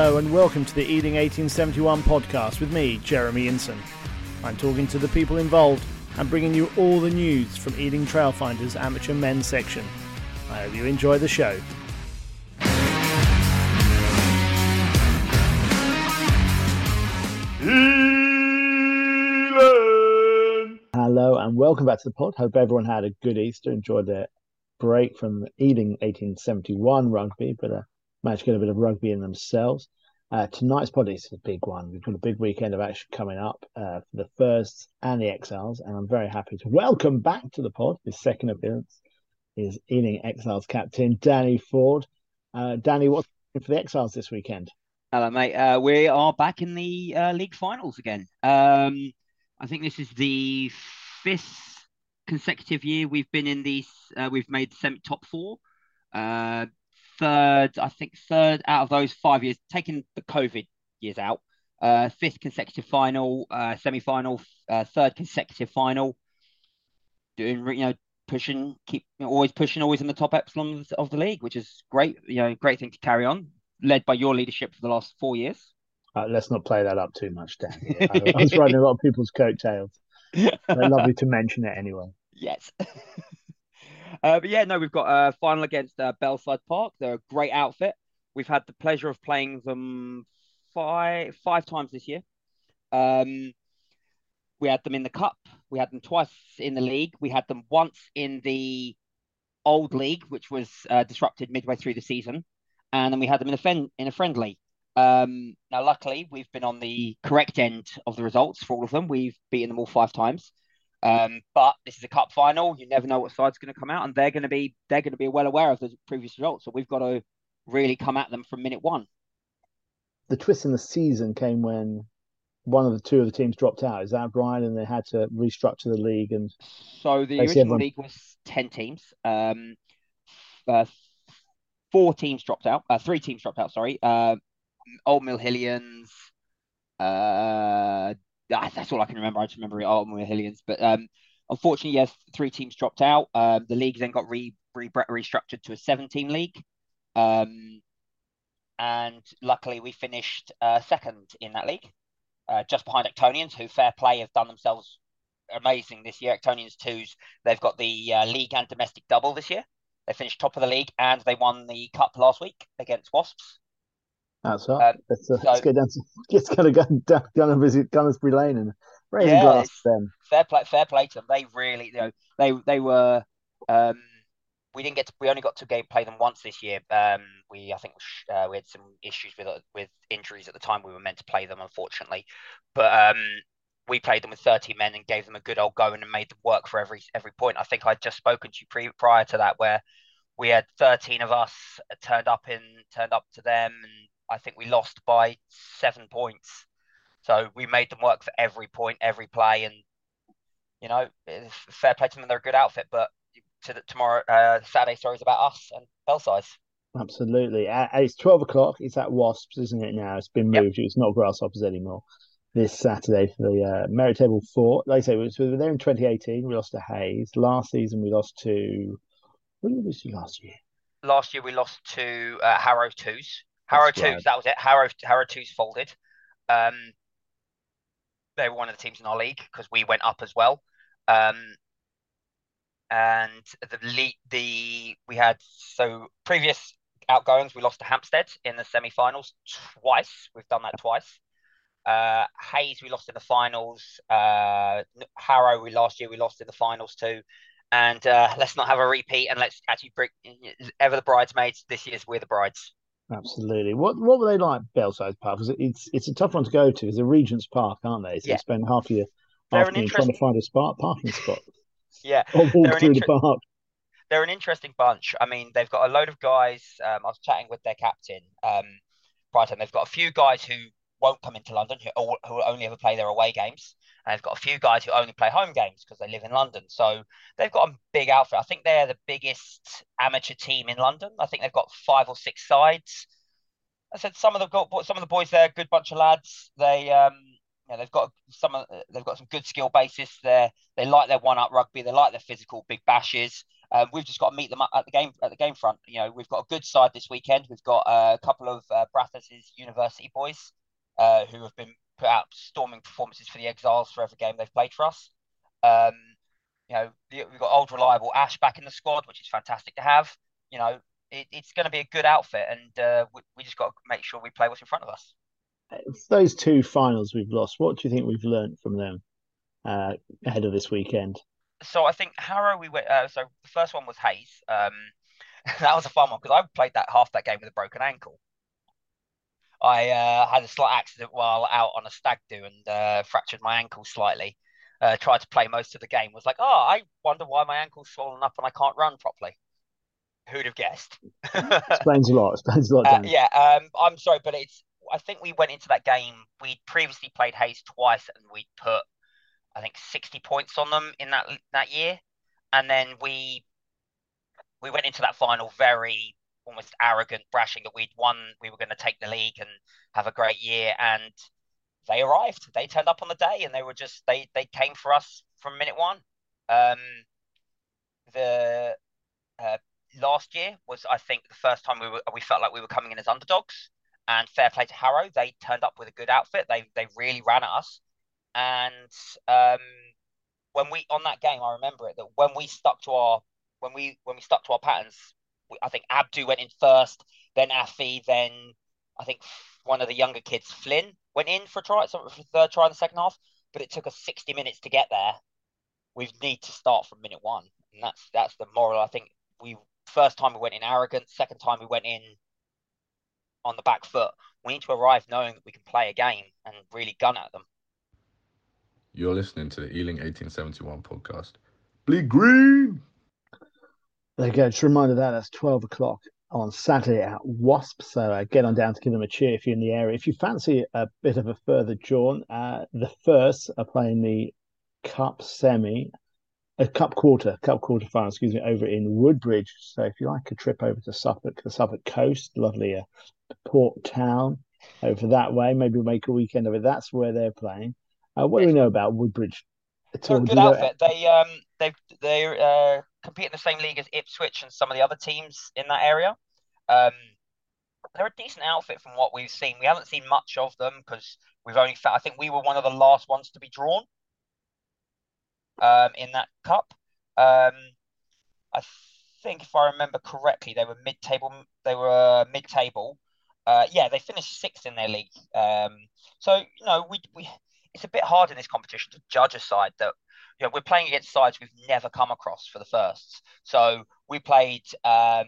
Hello and welcome to the Ealing 1871 podcast with me, Jeremy Inson. I'm talking to the people involved and bringing you all the news from Ealing Trailfinders Amateur Men's section. I hope you enjoy the show. Hello and welcome back to the pod. Hope everyone had a good Easter, enjoyed their break from Ealing 1871 rugby, but uh, managed to get a bit of rugby in themselves. Uh, tonight's pod is a big one. We've got a big weekend of action coming up uh, for the first and the Exiles, and I'm very happy to welcome back to the pod. His second appearance is Ealing Exiles captain Danny Ford. Uh, Danny, what's for the Exiles this weekend? Hello, mate. Uh, we are back in the uh, league finals again. Um, I think this is the fifth consecutive year we've been in these. Uh, we've made semi top four. Third, I think third out of those five years, taking the COVID years out. Uh, fifth consecutive final, uh, semi final, uh, third consecutive final. Doing you know pushing, keep you know, always pushing, always in the top epsilon of the league, which is great. You know, great thing to carry on. Led by your leadership for the last four years. Uh, let's not play that up too much, Dan. I, I was riding a lot of people's coattails. Lovely to mention it anyway. Yes. uh, but yeah, no, we've got a final against uh, Belsize Park. They're a great outfit. We've had the pleasure of playing them five five times this year. Um, we had them in the cup. We had them twice in the league. We had them once in the old league, which was uh, disrupted midway through the season, and then we had them in a fen- in a friendly. Um, now, luckily, we've been on the correct end of the results for all of them. We've beaten them all five times. Um, but this is a cup final. You never know what side's going to come out, and they're going to be they're going to be well aware of the previous results. So we've got to really come at them from minute one. The twist in the season came when one of the two of the teams dropped out. Is that right? And they had to restructure the league. And so the original everyone... league was ten teams. Um, uh, four teams dropped out. Uh, three teams dropped out. Sorry. Uh, Old Mill Hillians. Uh, that's all I can remember. I just remember Old Mill Hillians. But um, unfortunately, yes, three teams dropped out. Um, the league then got re, re restructured to a seven-team league. Um, and luckily, we finished uh, second in that league, uh, just behind Actonians, who fair play have done themselves amazing this year. Actonians twos, they've got the uh, league and domestic double this year. They finished top of the league and they won the cup last week against Wasps. That's right. Um, let's, uh, so, let's go down to let's kind of go down, down and visit Gunnersbury Lane and raise yeah, glass to them. Fair play, fair play to them. They really, you know, they they were. Um, we didn't get to. We only got to game play them once this year. Um, we I think uh, we had some issues with uh, with injuries at the time. We were meant to play them, unfortunately, but um, we played them with 30 men and gave them a good old go and made them work for every every point. I think I'd just spoken to you pre, prior to that where we had 13 of us turned up in turned up to them and I think we lost by seven points. So we made them work for every point, every play, and you know, fair play to them. They're a good outfit, but to the, tomorrow, uh, Saturday story is about us and Belsize. Absolutely, it's twelve o'clock. It's at Wasps, isn't it? Now it's been moved. Yep. It's not Grasshoppers anymore. This Saturday for the uh, merit table four. Like I say, we were there in 2018. We lost to Hayes. Last season, we lost to. What did we lose to last year? Last year, we lost to uh, Harrow Twos. Harrow Twos, that was it. Harrow Harrow Twos folded. Um, they were one of the teams in our league because we went up as well. Um, and the league, the we had so previous outgoings we lost to Hampstead in the semi-finals twice. We've done that twice. Uh, Hayes we lost in the finals. Uh, Harrow we last year we lost in the finals too. And uh, let's not have a repeat and let's actually bring ever the bridesmaids. This year's we're the brides. Absolutely. What what were they like, Belsize Park? Because it's it's a tough one to go to. It's a Regent's Park, aren't they? So yeah. you spend half your afternoon interesting... trying to find a spot parking spot. yeah, or walk through inter... the park. They're an interesting bunch. I mean, they've got a load of guys. Um, I was chatting with their captain um, prior to them. They've got a few guys who won't come into London, who, who only ever play their away games. And they've got a few guys who only play home games because they live in London. So they've got a big outfit. I think they're the biggest amateur team in London. I think they've got five or six sides. I said some of the some of the boys there, good bunch of lads. They um, you know, they've got some they've got some good skill basis there. They like their one up rugby. They like their physical big bashes. Um, we've just got to meet them at the game at the game front. You know, we've got a good side this weekend. We've got a couple of uh, university boys uh, who have been put out storming performances for the Exiles for every game they've played for us. Um, you know, we've got old reliable Ash back in the squad, which is fantastic to have. You know, it, it's going to be a good outfit, and uh, we, we just got to make sure we play what's in front of us. Those two finals we've lost, what do you think we've learned from them uh, ahead of this weekend? So I think Harrow, we went. Uh, so the first one was Hayes. Um, that was a fun one because I played that half that game with a broken ankle. I uh, had a slight accident while out on a stag do and uh, fractured my ankle slightly. Uh, tried to play most of the game. Was like, oh, I wonder why my ankle's swollen up and I can't run properly. Who'd have guessed? explains a lot. Explains a lot. Uh, yeah, um, I'm sorry, but it's. I think we went into that game. We'd previously played Hayes twice, and we'd put, I think, 60 points on them in that that year, and then we we went into that final very almost arrogant, brashing that we'd won, we were going to take the league and have a great year, and they arrived. They turned up on the day, and they were just they they came for us from minute one. Um, the uh, last year was, I think, the first time we were we felt like we were coming in as underdogs. And fair play to Harrow, they turned up with a good outfit. They they really ran at us, and um, when we on that game, I remember it that when we stuck to our when we when we stuck to our patterns, I think Abdu went in first, then Afi, then I think one of the younger kids, Flynn, went in for a try, for the third try in the second half. But it took us sixty minutes to get there. We need to start from minute one, and that's that's the moral. I think we First time we went in arrogant. Second time we went in on the back foot. We need to arrive knowing that we can play a game and really gun at them. You're listening to the Ealing 1871 podcast. Bleed green. There you go. Just a reminder that that's 12 o'clock on Saturday at Wasp. So uh, get on down to give them a cheer if you're in the area. If you fancy a bit of a further jaunt, uh, the first are playing the Cup semi a cup quarter, cup quarter final, excuse me, over in Woodbridge. So if you like a trip over to Suffolk, the Suffolk coast, lovely uh, port town over that way, maybe make a weekend of it. That's where they're playing. Uh, what do we know about Woodbridge? It's a good outfit. They um they they uh, compete in the same league as Ipswich and some of the other teams in that area. Um, they're a decent outfit from what we've seen. We haven't seen much of them because we've only found, I think we were one of the last ones to be drawn um, in that cup. Um, I think if I remember correctly, they were mid-table. They were mid-table. Uh, yeah, they finished sixth in their league. Um, so you know, we we it's a bit hard in this competition to judge a side that you know we're playing against sides we've never come across for the firsts. So we played. Um,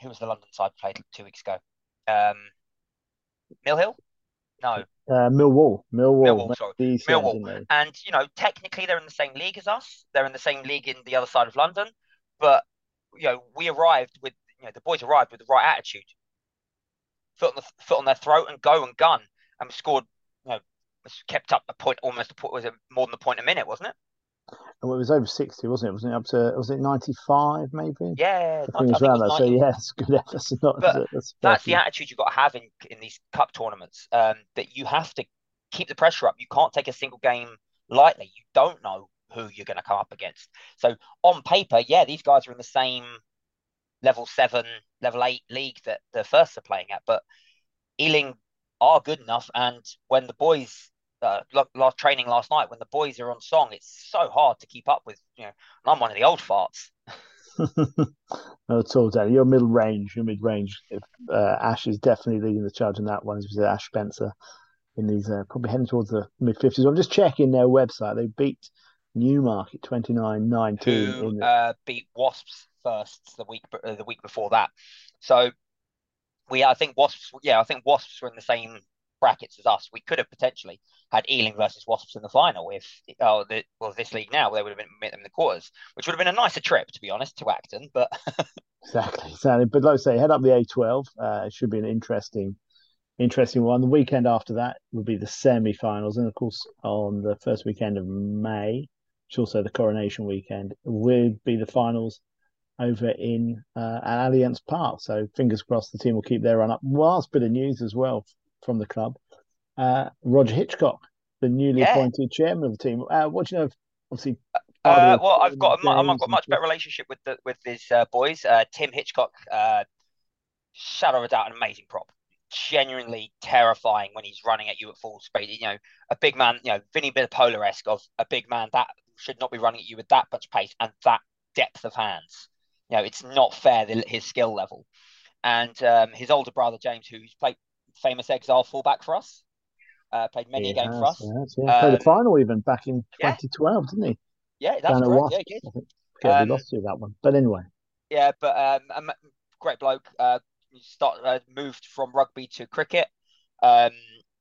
who was the London side played two weeks ago? Um, Mill Hill. No. Uh, Millwall, Millwall, Millwall, sorry. Millwall. And you know, technically they're in the same league as us. They're in the same league in the other side of London. But you know, we arrived with you know the boys arrived with the right attitude, foot on the foot on their throat, and go and gun, and we scored. You know, kept up a point, almost a point. Was it more than a point a minute? Wasn't it? Well, it was over sixty, wasn't it? Wasn't it up to? Was it ninety-five, maybe? Yeah, I think it was around that. So yeah, it's good. That's not. But that's, that's the attitude you've got to have in in these cup tournaments. Um, that you have to keep the pressure up. You can't take a single game lightly. You don't know who you're going to come up against. So on paper, yeah, these guys are in the same level seven, level eight league that the first are playing at, but Ealing are good enough. And when the boys uh, last training last night when the boys are on song. It's so hard to keep up with. You know, I'm one of the old farts. no, it's all Danny. You're middle range. You're mid range. Uh, Ash is definitely leading the charge in that one. As we said, Ash Spencer in these uh, probably heading towards the mid fifties. I'm just checking their website. They beat Newmarket 29-19. Who the... uh, beat Wasps first the week uh, the week before that. So we, I think Wasps. Yeah, I think Wasps were in the same brackets as us, we could have potentially had Ealing versus Wasps in the final. If oh, the, well, this league now they would have been met them in the quarters, which would have been a nicer trip to be honest to Acton. But exactly, exactly. But I say, head up the A12. Uh, it should be an interesting, interesting one. The weekend after that will be the semi-finals, and of course on the first weekend of May, which also the coronation weekend, will be the finals over in uh, Allianz Park. So fingers crossed the team will keep their run up. Last bit of news as well from the club. Uh, Rodger Hitchcock, the newly yeah. appointed chairman of the team. Uh, what do you know? Of, obviously, Uh, well, I've got a, I've got a much better relationship with the with his uh, boys. Uh, Tim Hitchcock, uh, shadow of a doubt, an amazing prop. Genuinely terrifying when he's running at you at full speed. You know, a big man, you know, Vinny Polar esque of a big man that should not be running at you with that much pace and that depth of hands. You know, it's not fair his skill level. And um, his older brother James, who's played famous exile fullback for us, uh, played many a game has, for us. Has, yeah. Um, Played the um, final even back in 2012, yeah. didn't he? Yeah, that's Down correct. Yeah, he Okay, um, we lost you that one, but anyway. Yeah, but um, great bloke. Uh, start uh, moved from rugby to cricket, um,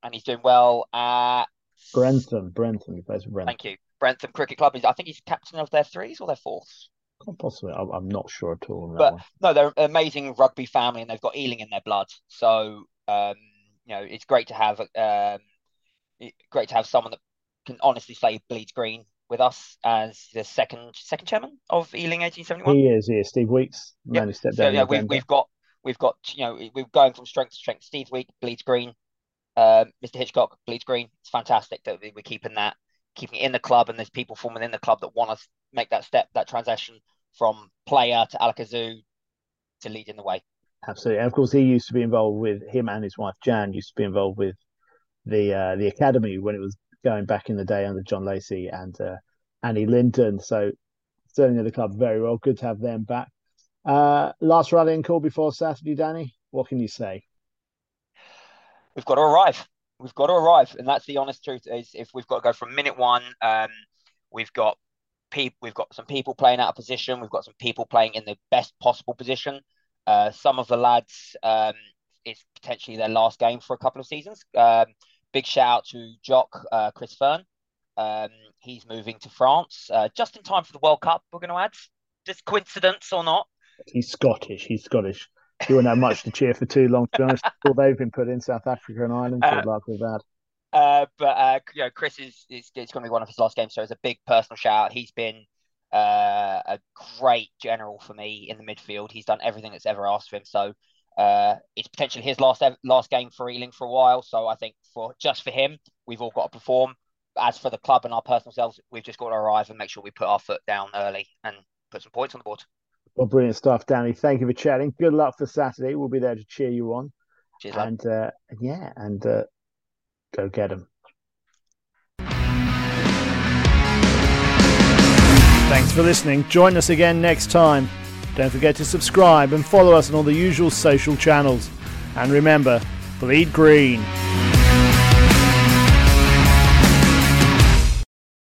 and he's doing well at Brentham. Brentham, he plays for Brentham. Thank you, Brentham Cricket Club. I think he's captain of their threes or their fourths. Possibly, I'm not sure at all. but no, they're an amazing rugby family, and they've got Ealing in their blood. So um, you know, it's great to have um, great to have someone that can honestly say bleeds green with us as the second second chairman of Ealing 1871. He is, he is. Steve Weeks. Yep. Stepped so, yeah, we've, we've got we've got you know we're going from strength to strength. Steve Week bleeds green. Um, Mr. Hitchcock bleeds green. It's fantastic that we're keeping that, keeping it in the club, and there's people from within the club that want to make that step, that transition from player to alickadoo to leading the way. Absolutely, and of course he used to be involved with him and his wife Jan used to be involved with the uh, the academy when it was going back in the day under John Lacey and uh, Annie Linton. So certainly the club very well. Good to have them back. Uh, last rallying call before Saturday, Danny. What can you say? We've got to arrive. We've got to arrive, and that's the honest truth. Is if we've got to go from minute one, um, we've got. We've got some people playing out of position. We've got some people playing in the best possible position. Uh, some of the lads, um, it's potentially their last game for a couple of seasons. Um, big shout out to Jock uh, Chris Fern. Um, he's moving to France uh, just in time for the World Cup. We're going to add, just coincidence or not? He's Scottish. He's Scottish. He won't have much to cheer for too long. To be honest, all they've been put in South Africa and Ireland. Good luck with that. Uh, but uh, you know, Chris is, is it's going to be one of his last games, so it's a big personal shout. out. He's been uh, a great general for me in the midfield. He's done everything that's ever asked of him. So uh, it's potentially his last last game for Ealing for a while. So I think for just for him, we've all got to perform. As for the club and our personal selves, we've just got to arrive and make sure we put our foot down early and put some points on the board. Well, brilliant stuff, Danny. Thank you for chatting. Good luck for Saturday. We'll be there to cheer you on. Cheers, and uh, yeah, and uh, go get them. Thanks for listening. Join us again next time. Don't forget to subscribe and follow us on all the usual social channels. And remember, bleed green.